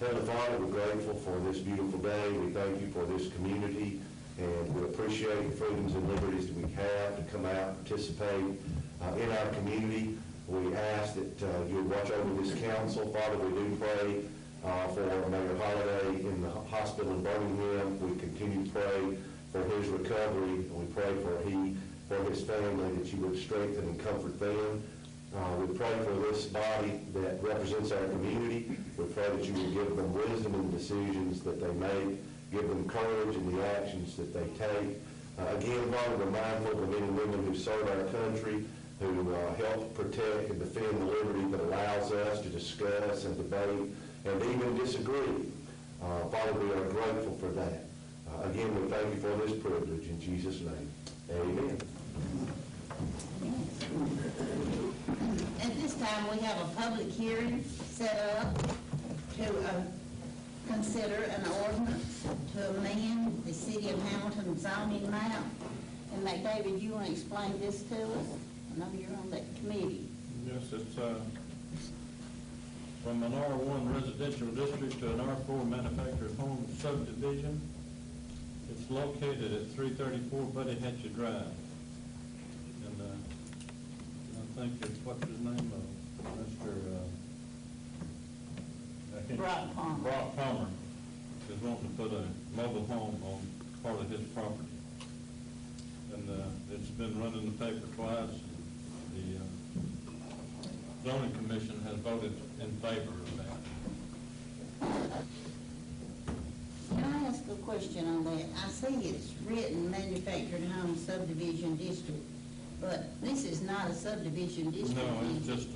Heavenly Father, we're grateful for this beautiful day. We thank you for this community, and we appreciate the freedoms and liberties that we have to come out and participate uh, in our community. We ask that uh, you watch over this council. Father, we do pray uh, for Mayor Holliday in the hospital in Birmingham. We continue to pray for his recovery, and we pray for he, for his family, that you would strengthen and comfort them. Uh, We pray for this body that represents our community. We pray that you would give them wisdom in the decisions that they make, give them courage in the actions that they take. Uh, Again, Father, we're mindful of the men and women who serve our country, who uh, help protect and defend the liberty that allows us to discuss and debate and even disagree. Uh, Father, we are grateful for that. Uh, Again, we thank you for this privilege. In Jesus' name, amen. At this time, we have a public hearing set up to uh, consider an ordinance to amend the city of Hamilton zoning map. And McDavid, you want to explain this to us? I know you're on that committee. Yes, it's, uh, from an R1 residential district to an R4 manufactured home subdivision. It's located at 334 Buddy Hatcher Drive. And, uh, I think it's, what's his name, uh, Mr., uh, Brock Palmer. Brock Palmer is wanting to put a mobile home on part of his property. And, uh, it's been run in the paper twice. The, uh, zoning commission has voted in favor of that. Can I ask a question on that? I see it's written manufactured home subdivision district, but this is not a subdivision district. No, it's just,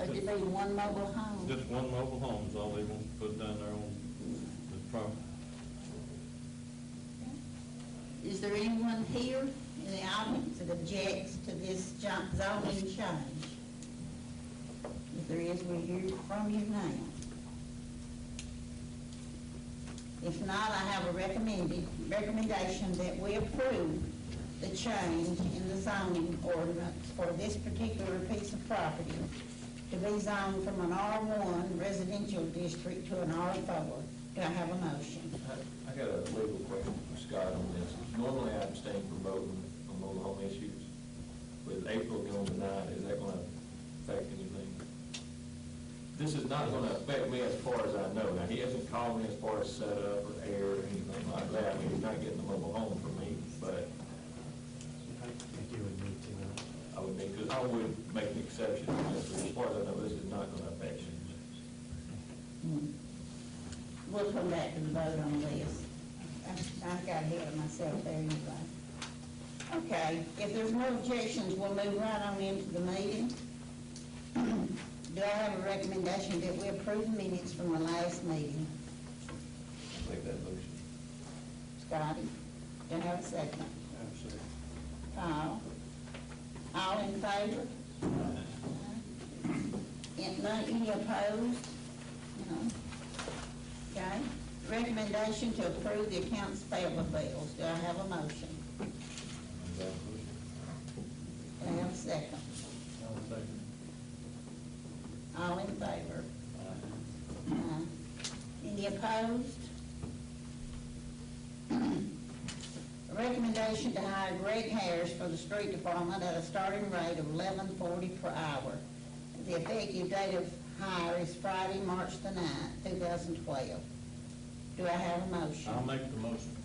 Or did they one mobile home? just one mobile home is all they want to put down there on the property. Is there anyone here in the audience that objects to this jo- zoning change? If there is, we'll hear from you now. If not, I have a recommended, recommendation that we approve the change in the zoning ordinance for this particular piece of property to be zoned from an R1 residential district to an R4. Do I have a motion? I got a legal question for Scott on this. Normally I abstain from voting on mobile home issues. With April going tonight, is that going to affect anything? This is not going to affect me as far as I know. Now, he hasn't called me as far as setup or air or anything like that. I mean, he's not getting a mobile home from me, but I think you would need to, uh, I would make, because I would make an exception on this, but as far as I know, this is not going to affect you. We'll come back to the vote on this. I I got ahead of myself there anyway. Okay, if there's no objections, we'll move right on into the meeting. Do I have a recommendation that we approve the minutes from the last meeting? Make that motion. Scotty, do I have a second? Kyle? All in favor? And none, any opposed? No. Okay. Recommendation to approve the accounts payable bills. Do I have a motion? Do I have a second? All in favor? Aye. Any opposed? Recommendation to hire Greg Harris for the street department at a starting rate of eleven forty per hour. The effective date of hire is Friday, March the ninth, two thousand twelve. Do I have a motion? I'll make the motion.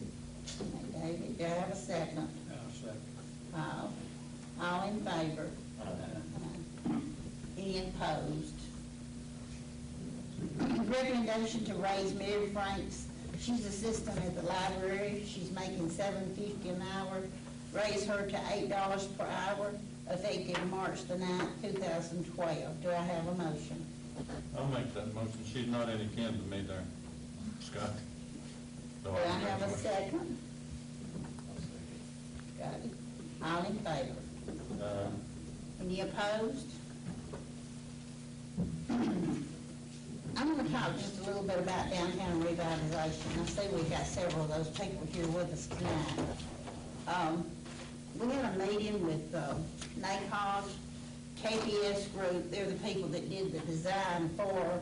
Okay, David, do I have a second? I'll second. All, all in favor? Any opposed? Recommendation to raise Mary Franks, she's assistant at the library, she's making seven fifty an hour, raise her to eight dollars per hour, effective March the ninth, two thousand twelve. Do I have a motion? I'll make that motion. She's not any kin to me there. Scott? Do I have a second? Got it. All in favor? Uh, Any opposed? Talk just a little bit about downtown revitalization. I see we've got several of those people here with us tonight. Um, we had a meeting with, uh, NACOG, KPS Group, they're the people that did the design for,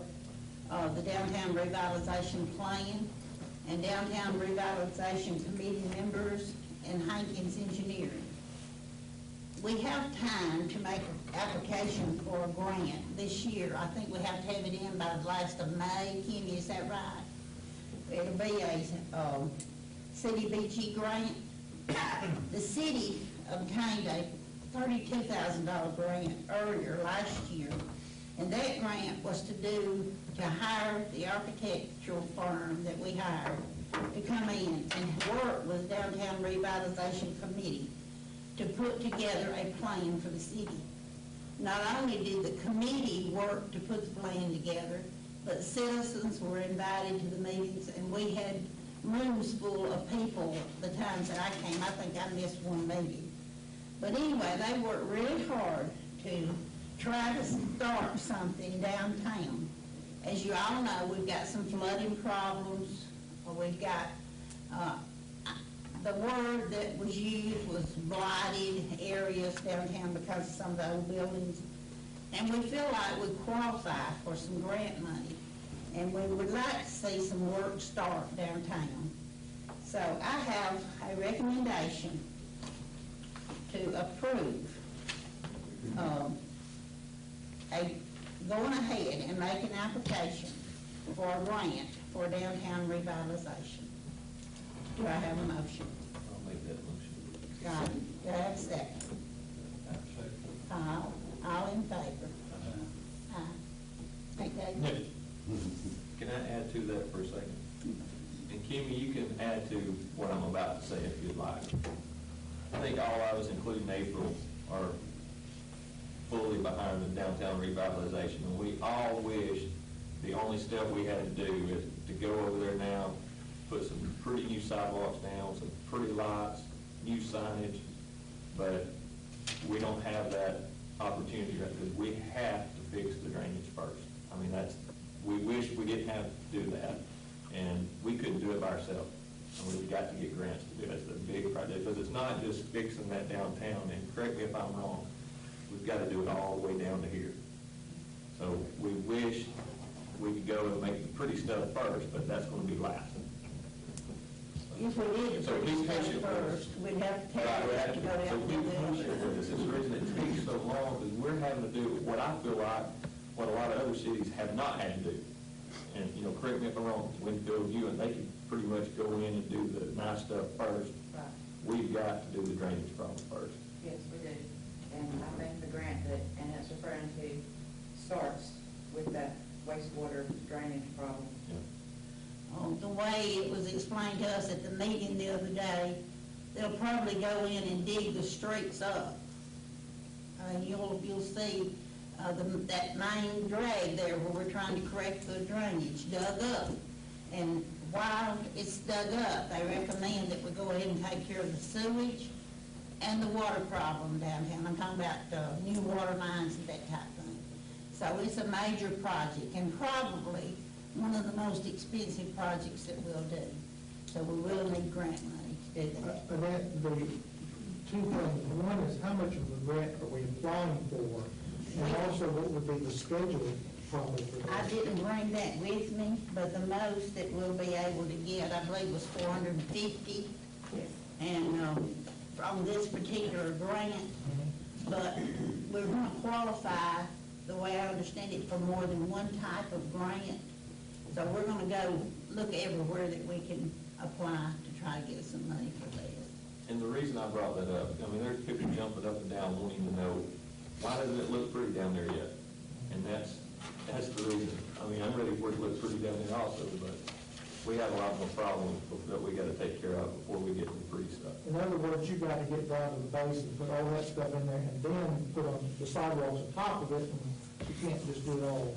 uh, the downtown revitalization plan, and downtown revitalization committee members, and Hankins Engineering we have time to make an application for a grant this year. I think we have to have it in by the last of May. Kenny, is that right? It'll be a, um, CDBG grant. The city obtained a thirty-two thousand dollar grant earlier last year, and that grant was to do, to hire the architectural firm that we hired to come in and work with Downtown Revitalization Committee to put together a plan for the city. Not only did the committee work to put the plan together, but citizens were invited to the meetings, and we had rooms full of people the times that I came. I think I missed one meeting. But anyway, they worked really hard to try to start something downtown. As you all know, we've got some flooding problems, we've got, uh, the word that was used was blighted areas downtown because of some of the old buildings. And we feel like we qualify for some grant money, and we would like to see some work start downtown. So I have a recommendation to approve, um, a, going ahead and make an application for a grant for downtown revitalization. Do I have a motion? I'll make that motion. Got it. Do I have a second? All, all in favor? Uh-huh. Aye. Hey, David? Can I add to that for a second? And Kimmy, you can add to what I'm about to say if you'd like. I think all of us, including April, are fully behind the downtown revitalization. And we all wish the only step we had to do is to go over there now, put some pretty new sidewalks down, some pretty lights, new signage, but we don't have that opportunity right because we have to fix the drainage first. I mean, that's, we wish we didn't have to do that, and we couldn't do it by ourselves. And we've got to get grants to do it. It's a big project, because it's not just fixing that downtown, and correct me if I'm wrong, we've got to do it all the way down to here. So we wish we could go and make the pretty stuff first, but that's gonna be last. If we did So the be first patient first, we'd have to take Right, we it to to, go so down we to push it, the this is the reason it takes so long, because we're having to do what I feel like, what a lot of other cities have not had to do. And, you know, correct me if I'm wrong, when go you, and they can pretty much go in and do the nice stuff first. Right, We've got to do the drainage problem first. yes, we do. And I think the grant that Annette's referring to starts with that wastewater drainage problem. The way it was explained to us at the meeting the other day, they'll probably go in and dig the streets up. Uh, you'll, you'll see, uh, the, that main drag there where we're trying to correct the drainage dug up. And while it's dug up, they recommend that we go ahead and take care of the sewage and the water problem downtown. I'm talking about, uh, new water lines and that type of thing. So it's a major project and probably one of the most expensive projects that we'll do. So we will need grant money to do that. Uh, Annette, the two things, one is how much of a grant are we applying for? And also, what would be the schedule probably for I didn't bring that with me, but the most that we'll be able to get, I believe, was four hundred and fifty. And, um, from this particular grant, but we're gonna qualify, the way I understand it, for more than one type of grant. So we're gonna go look everywhere that we can apply to try to get some money for this. And the reason I brought that up, I mean, there's people jumping up and down wanting to know, why doesn't it look pretty down there yet? And that's, that's the reason. I mean, I'm ready for it to look pretty down there also, but we have a lot more problems that we gotta take care of before we get to the pretty stuff. In other words, you gotta get down to the base and put all that stuff in there, and then put on the sidewalks on top of it, and you can't just do it all.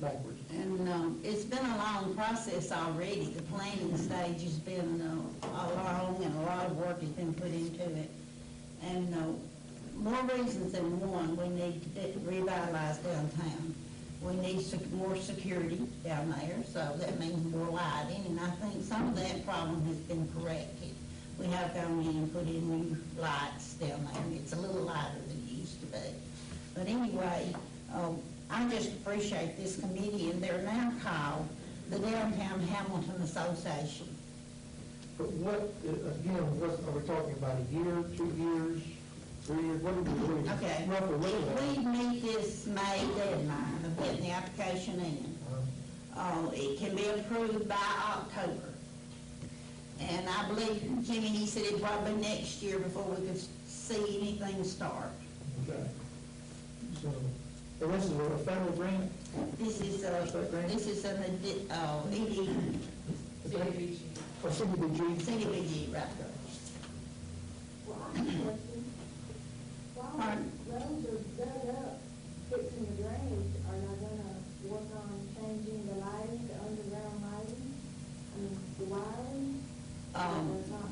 Backwards. And, um, it's been a long process already. The planning stage has been, uh, a long and a lot of work has been put into it. And, uh, more reasons than one, we need to revitalize downtown. We need sec- more security down there, so that means more lighting, and I think some of that problem has been corrected. We have gone in and put in new lights down there, it's a little lighter than it used to be. But anyway, um, I just appreciate this committee, and they're now called the Downtown Hamilton Association. But what, again, what, are we talking about a year, two years, three years, what are we doing? Okay. Is We meet this May deadline of getting the application in. Uh, it can be approved by October. And I believe, Jimmy, he said it'd probably be next year before we could see anything start. Okay. So, and this is a federal grant? This is, uh, this is an, addi- uh, ED, Or CDBG? CDBG, right there. Well, I have a question. While Pardon? roads are dug up, fixing the drainage, are they gonna work on changing the lighting, the underground lighting? I mean, the wiring? Um,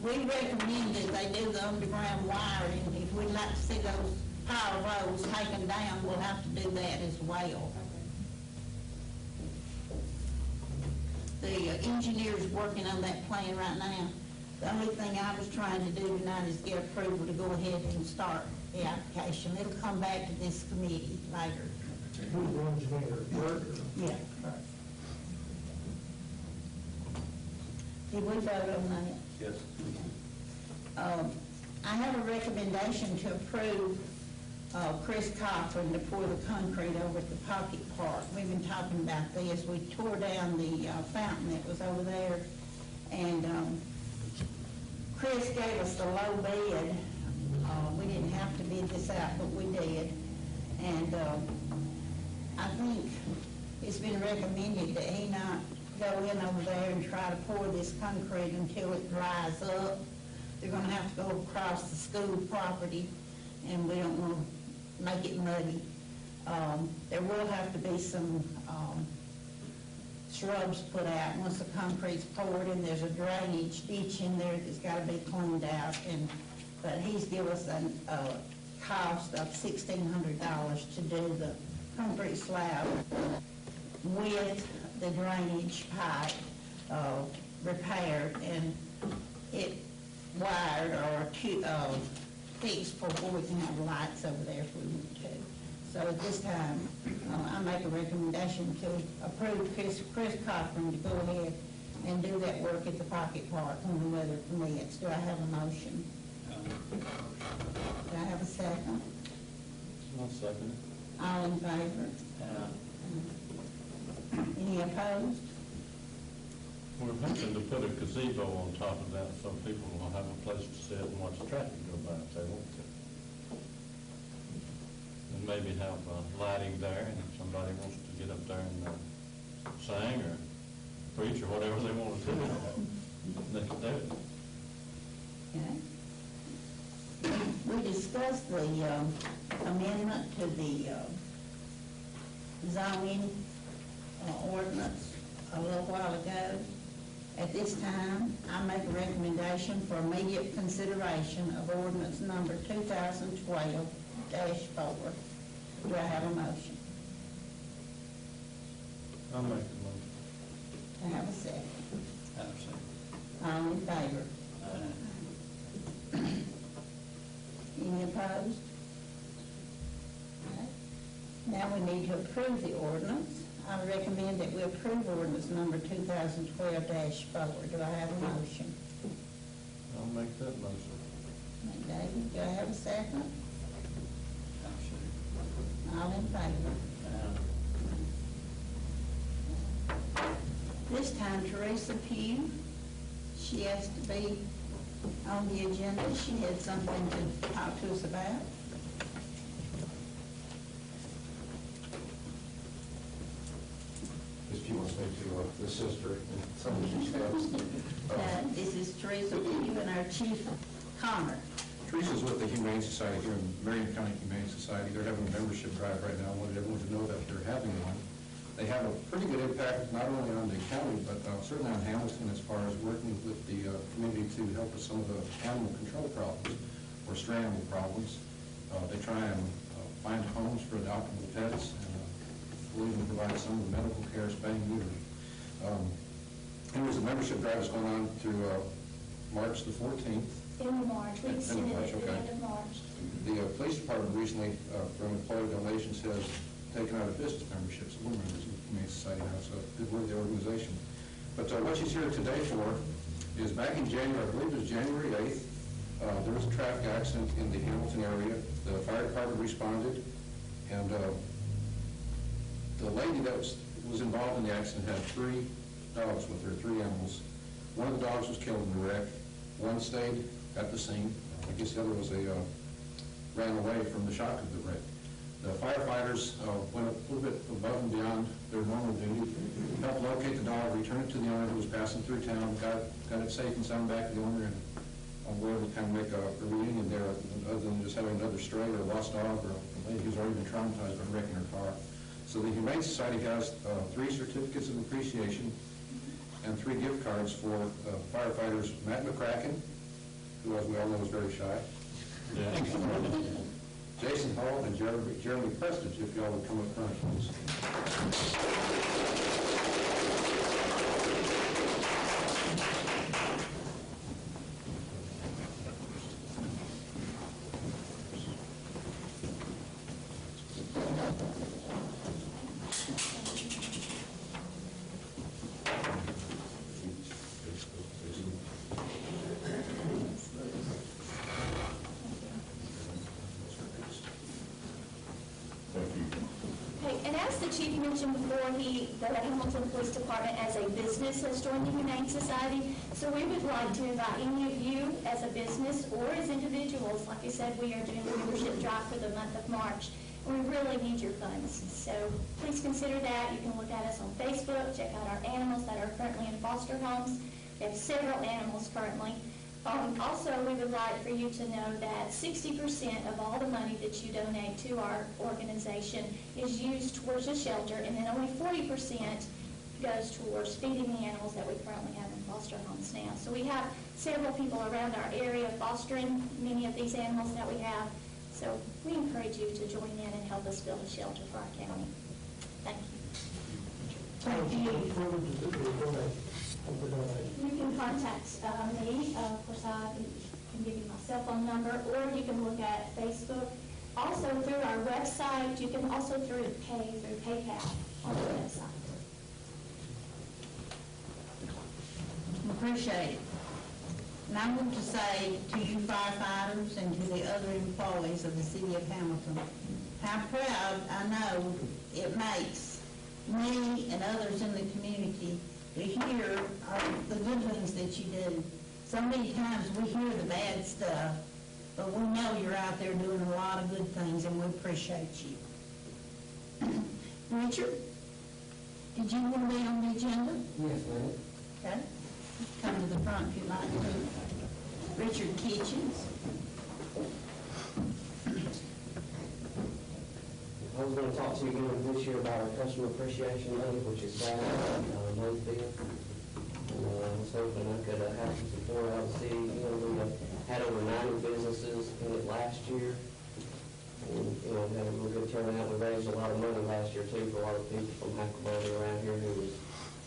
we recommend that they do the underground wiring. If we'd like to see those power roads taken down, we'll have to do that as well. The uh, engineer's working on that plan right now. The only thing I was trying to do tonight is get approval to go ahead and start the application. It'll come back to this committee later. Who's the engineer, Bert? Yeah. Did we vote on that? Yes. Um, I have a recommendation to approve uh, Chris Cochran to pour the concrete over at the Pocket Park. We've been talking about this. We tore down the uh, fountain that was over there, and um, Chris gave us the low bid. Uh, We didn't have to bid this out, but we did. And um, I think it's been recommended that he not go in over there and try to pour this concrete until it dries up. They're gonna have to go across the school property, and we don't wanna make it muddy. Um, there will have to be some, um, shrubs put out. Once the concrete's poured and there's a drainage ditch in there that's gotta be cleaned out, and, but he's give us a, cost of sixteen hundred dollars to do the concrete slab with the drainage pipe, uh, repaired and it wired or uh, before we can have lights over there if we want to. So at this time, uh, I make a recommendation to approve Chris, Chris Cochran to go ahead and do that work at the Pocket Park when the weather permits. Do I have a motion? Do I have a second? I'll second it. All in favor? Any opposed? We're hoping to put a gazebo on top of that so people will have a place to sit and watch traffic go by if they want to. And maybe have uh, lighting there, and if somebody wants to get up there and uh, sing or preach or whatever they want to do, they can do it. Okay. We discussed the um, amendment to the uh, zoning uh, ordinance a little while ago. At this time, I make a recommendation for immediate consideration of ordinance number 2012-4. Do I have a motion? I'll make the motion. Do I have a second? All in favor? Any opposed? Okay. Now we need to approve the ordinance. I recommend that we approve ordinance number 2012-4. Do I have a motion? I'll make that motion. David, do I have a second? All in favor? This time Teresa Pugh, she has to be on the agenda. She had something to talk to us about. If you want to speak to uh, the sister and some of these. Uh, This is Teresa Pugh and our chief Connor. Teresa's with the Humane Society here in Marion County Humane Society. They're having a membership drive right now. I wanted everyone to know that they're having one. They have a pretty good impact, not only on the county, but uh, certainly on Hamilton as far as working with the uh, community to help with some of the animal control problems or stray animal problems. Uh, They try and uh, find homes for adoptable pets and uh, believe and provide some of the medical care, spaying neutering. Um, And there's a membership drive that's going on through uh, March the 14th. In March, we In extended it to the end of March. The uh, police department recently, uh, from employee donations, has taken out a business membership, so we're members of the Humane Society now, so good work, the organization. But uh, what she's here today for is back in January, I believe it was January 8th, uh, there was a traffic accident in the Hamilton area. The fire department responded, and uh, the lady that was, was involved in the accident had three dogs with her, three animals. One of the dogs was killed in the wreck, one stayed at the scene, I guess the other was a, uh, ran away from the shock of the wreck. The firefighters uh, went a little bit above and beyond their normal duty, helped locate the dog, return it to the owner who was passing through town, got, got it safe and sound back to the owner, and uh, were able to kind of make a a reunion there, other than just having another stray or a lost dog or a lady who's already been traumatized by wrecking her car. So the Humane Society has uh, three certificates of appreciation and three gift cards for uh, firefighters Matt McCracken, who, as we all know, is very shy, Jason Hall and Jeremy Jeremy Prestage, if y'all would come up front, please. Thank you. Okay, and as the chief mentioned before, he, Police Department as a business has joined the Humane Society. So we would like to invite any of you as a business or as individuals, like I said, we are doing a membership drive for the month of March. We really need your funds. So please consider that. You can look at us on Facebook, check out our animals that are currently in foster homes. We have several animals currently. Um, Also, we would like for you to know that sixty percent of all the money that you donate to our organization is used towards the shelter, and then only forty percent goes towards feeding the animals that we currently have in foster homes now. So we have several people around our area fostering many of these animals that we have. So we encourage you to join in and help us build a shelter for our county. Thank you. Thank you. You do the donate, the donate? You can contact uh, me, uh, of course, I can give you my cell phone number, or you can look at Facebook. Also through our website, you can also through pay, through PayPal on the website. Appreciate it. And I want to say to you firefighters and to the other employees of the city of Hamilton, how proud I know it makes me and others in the community to hear of the good things that you do. So many times we hear the bad stuff, but we know you're out there doing a lot of good things and we appreciate you. Richard, did you want to be on the agenda? Yes, ma'am. Okay, come to the front if you'd like to. Richard Kitchens. I was gonna talk to you again this year about our customer appreciation day, which is uh, May fifth. And, uh, I was hoping I could uh, have some support out of the city, you know, we had over ninety businesses in it last year. And, you know, had a real good turnout, we raised a lot of money last year too for a lot of people from Hackleburg around here who was,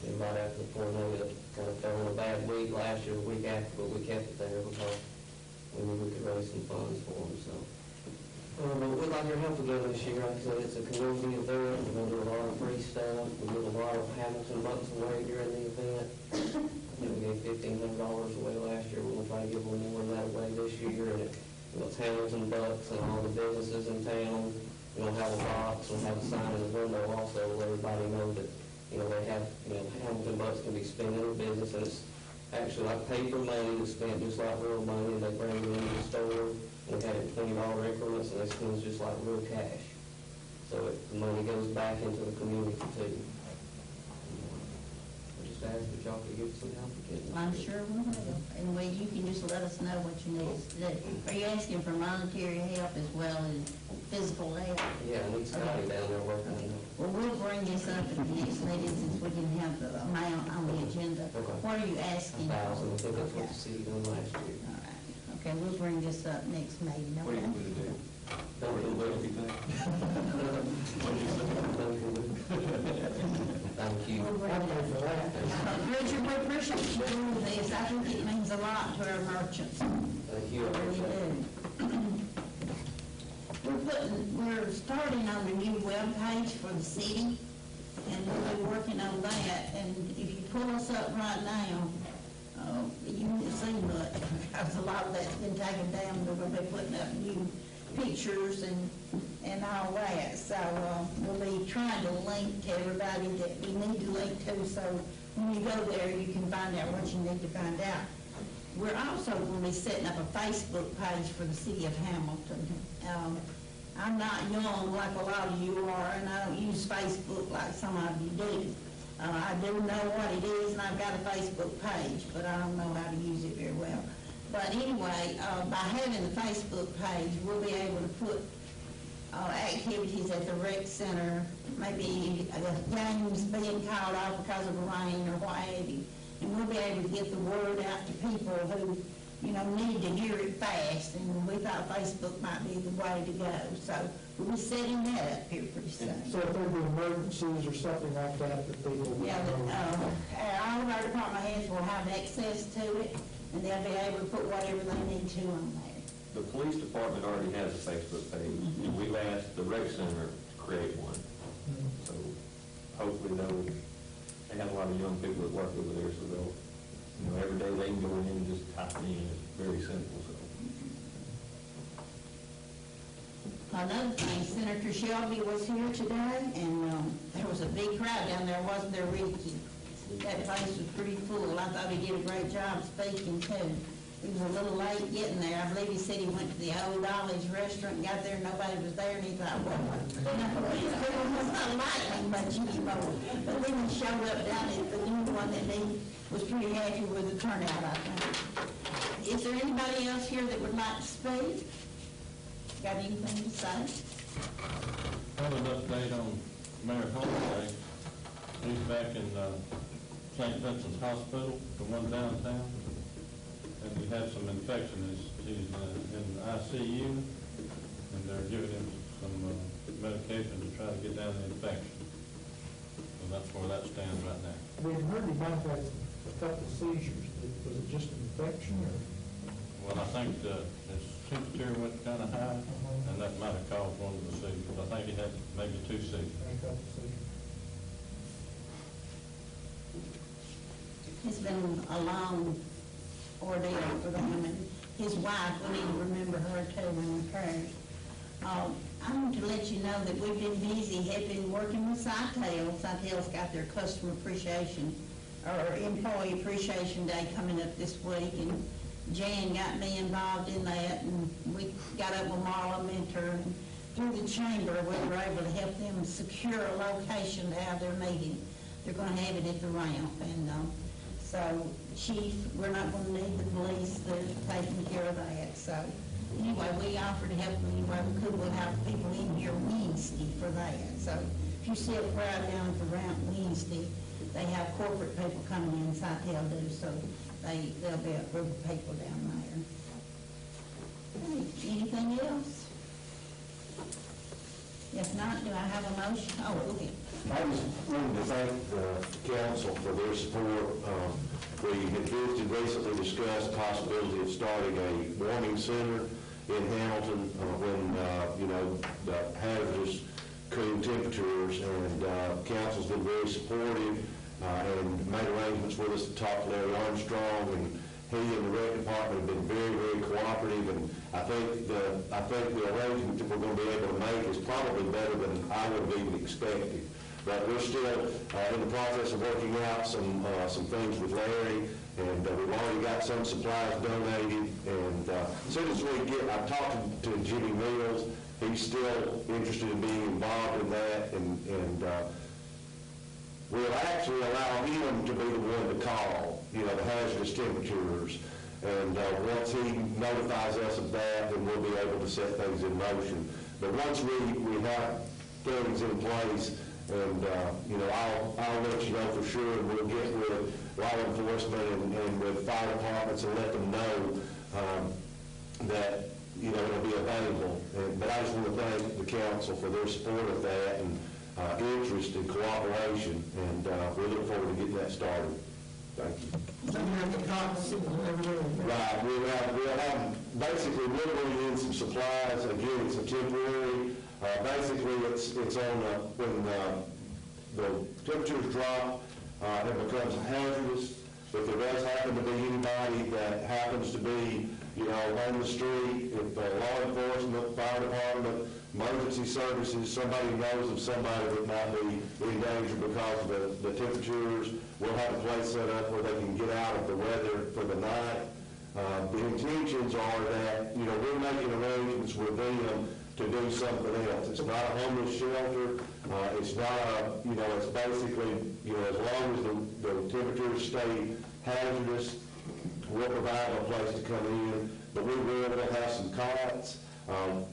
you know, right after the tornado, that kind of fell in a bad week last year, the week after, but we kept it there because we knew we could raise some funds for them, so. Uh, but we'd like your help again this year, like I said, it's a community event, we're gonna do a lot of free stuff, we give a lot of Hamilton bucks away during the event. You know, we gave fifteen hundred dollars away last year, we're gonna try to give little more that away this year, and it, you know, Hamilton bucks and all the businesses in town. We'll have a box, we'll have a sign in the window also, to let everybody know that, you know, they have, you know, Hamilton bucks can be spent in their business, and it's actually like paper money that's spent just like real money, and they bring it into the store, and we have it twenty dollar increments, and they spend just like real cash. So it, the money goes back into the community too. I just ask that y'all could give some help again. I'm sure we will. And we, you can just let us know what you need us to do. Are you asking for monetary help as well as physical help? Yeah, I need Scotty down there working on Well, we'll bring this up at the next meeting since we didn't have the amount on the agenda. Okay. What are you asking? thousand, I think that's what Okay. the city done last year. All right. Okay, we'll bring this up next meeting, What are you okay? going to do? Don't What do do it. you think? What do you say? Thank you. We'll bring it up. for that. Richard, we appreciate you doing this. I think it means a lot to our merchants. Thank you. We really do. We're putting, we're starting on a new web page for the city, and we'll be working on that. And if you pull us up right now, uh, you won't see much, because a lot of that's been taken down. But We're gonna be putting up new pictures and, and all that. So, uh, we'll be trying to link to everybody that we need to link to, so when you go there, you can find out what you need to find out. We're also going to be setting up a Facebook page for the city of Hamilton. Um, I'm not young like a lot of you are, and I don't use Facebook like some of you do. Uh, I do know what it is, and I've got a Facebook page, but I don't know how to use it very well. But anyway, uh, by having the Facebook page, we'll be able to put uh, activities at the rec center, maybe uh, games being called off because of rain or what have you. And we'll be able to get the word out to people who, you know, need to hear it fast. And we thought Facebook might be the way to go. So we're setting that up here pretty soon. So if there be emergencies or something like that, that people would Yeah, the, know. uh, all of our department heads will have access to it, and they'll be able to put whatever they need to on there. The police department already has a Facebook page, and we've asked the rec center to create one. So hopefully they'll, they have a lot of young people that work over there, so they'll, you know, every day they can go in and just type it in, it's very simple, so. Another thing, Senator Shelby was here today, and um, there was a big crowd down there, wasn't there, Ricky? That place was pretty full. I thought he did a great job speaking, too. He was a little late getting there. I believe he said he went to the Old Ollie's restaurant, and got there, nobody was there, and he thought, well, it was not lightning much anymore. But then he showed up down at the new one, and he was pretty happy with the turnout, I think. Is there anybody else here that would like to speak? Got anything to say? Have an update on Mayor Holliday. He's back in uh, St. Vincent's Hospital, the one downtown. And he had some infection. He's, he's uh, in the ICU, and they're giving him some uh, medication to try to get down the infection. So that's where that stands right now. We had heard he might have a couple of seizures. Was it just an infection or? Well, I think the, his temperature went kind of high, and that might have caused one of the seizures. I think he had maybe two seizures. a couple seizures? It's been a long ordeal for them, and his wife, we need to remember her too in our prayers. Um, I want to let you know that we've been busy, have been working with Sitel. Sitel's got their customer appreciation, or employee appreciation day coming up this week, and Jan got me involved in that, and we got up with Marla Mentor, and through the chamber, we were able to help them secure a location to have their meeting. They're gonna have it at the ramp, and, um, so, chief, we're not gonna need the police, they're taking care of that, so. Anyway, we offered to help them any way we could, we'll have people in here Wednesday for that, so if you see a crowd down at the ramp Wednesday, they have corporate people coming in, do, so they, there'll be a group of people down there. Okay, Anything else? If not, do I have a motion? Oh, ahead. I just wanted to thank the council for their support. Um, We had visited, recently discussed the possibility of starting a warming center in Hamilton uh, when, uh, you know, the hazardous cool temperatures, and uh, council's been very supportive uh, and made arrangements with us to talk to Larry Armstrong, and he and the rec department have been very, very cooperative, and I think the, I think the arrangement that we're going to be able to make is probably better than I would have even expected. But we're still uh, in the process of working out some, uh, some things with Larry, and uh, we've already got some supplies donated, and uh, as soon as we get, I've talked to to Jimmy Mills, he's still interested in being involved in that, and, and uh, we'll actually allow him to be the one to call, you know, the hazardous temperatures. And uh, once he notifies us of that, then we'll be able to set things in motion. But once we, we have things in place, And, uh, you know, I'll, I'll let you know for sure, and we'll get with law enforcement and, and with fire departments and let them know, um, that, you know, it'll be available. And- But I just want to thank the council for their support of that and, uh, interest and cooperation, and, uh, we look forward to getting that started. Thank you. You have the cops and everything. Right, we'll have, we'll have, basically, we'll bring in some supplies, again, it's a temporary, uh, basically, it's, it's on, uh, when, uh, the temperatures drop, uh, it becomes hazardous. If there does happen to be anybody that happens to be, you know, on the street, if uh, law enforcement, fire department, emergency services, somebody knows of somebody that might be in danger because of the, the temperatures, we'll have a place set up where they can get out of the weather for the night. Uh, the intentions are that, you know, we're making arrangements with them to do something else. It's not a homeless shelter, uh, it's not a, you know, it's basically, you know, as long as the, the temperatures stay hazardous, we'll provide a place to come in, but we will, we'll have some cots. Um,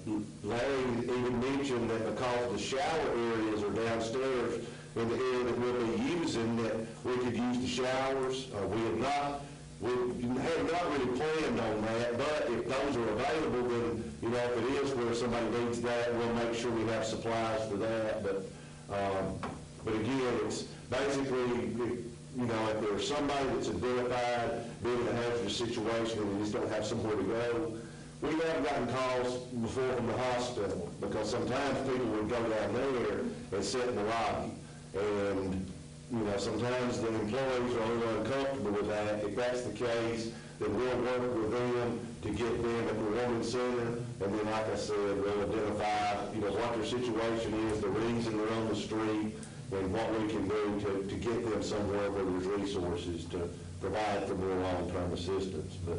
Larry even mentioned that because the shower areas are downstairs in the area that we'll be using, that we could use the showers. Uh, we have not, we have not really planned on that, but if those are available, then, you know, if it is where somebody needs that, we'll make sure we have supplies for that, but, um, but again, it's basically, you know, if there's somebody that's identified being in a hazardous situation and they just don't have somewhere to go, we have gotten calls before from the hospital, because sometimes people would go down there and sit in the lobby. And, you know, sometimes the employees are a little uncomfortable with that. If that's the case, then we'll work with them to get them at the warming center. And then, like I said, we'll identify, you know, what their situation is, the reason they're on the street, and what we can do to, to get them somewhere where there's resources to provide for more long-term assistance. But,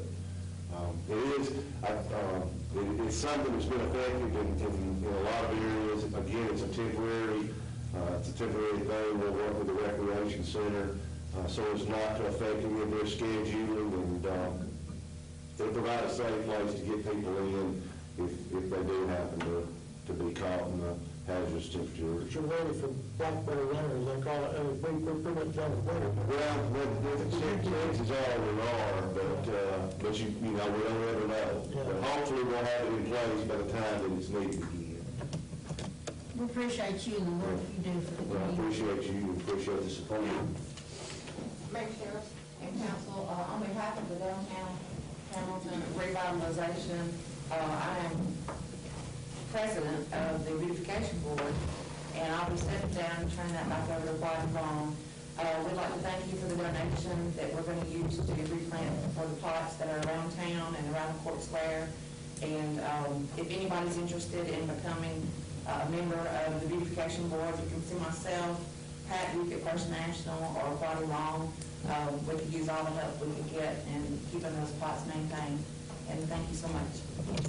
um, It is, um, it- it's something that's been effective in, in in a lot of areas. Again, it's a temporary, uh, it's a temporary thing. We'll work with the recreation center uh, so as not to affect any of their scheduling and um, it'll provide a safe place to get people in if, if they do happen to, to be caught in the hazardous temperature. But you're ready for blackberry winter, as they call it, and we, we're pretty much done with winter. Well, with, with chances are we are, but, uh, but you, you know, we don't ever know. But hopefully we'll have it in place by the time that it's needed. We appreciate you and the work you do for the Well, I community. appreciate you, and appreciate the support. Mayor Sheriff and council, uh, on behalf of the downtown Hamilton revitalization, uh, I am president of the beautification board, and I'll be stepping down and turning that back over to Whitey Long. Uh, we'd like to thank you for the donation that we're gonna use to replant for the plots that are around town and around the court square. And, um, if anybody's interested in becoming a member of the beautification board, you can see myself, Pat Duke at First National, or Whitey Long. Um, we could use all the help we could get in keeping those plots maintained. And thank you so much.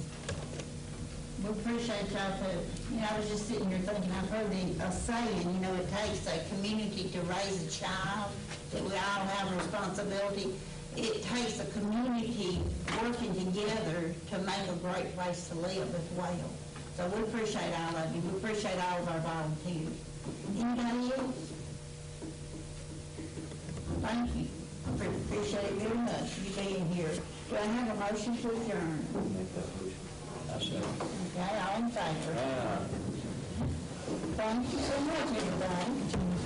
We appreciate y'all too. You know, I was just sitting here thinking, I've heard the, a saying, you know, it takes a community to raise a child, that we all have a responsibility. It takes a community working together to make a great place to live as well. So we appreciate all of you. We appreciate all of our volunteers. Anybody else? Thank you. Appreciate it very much, you being here. Do I have a motion to adjourn? Okay, all in favor? Thank you so much, everybody.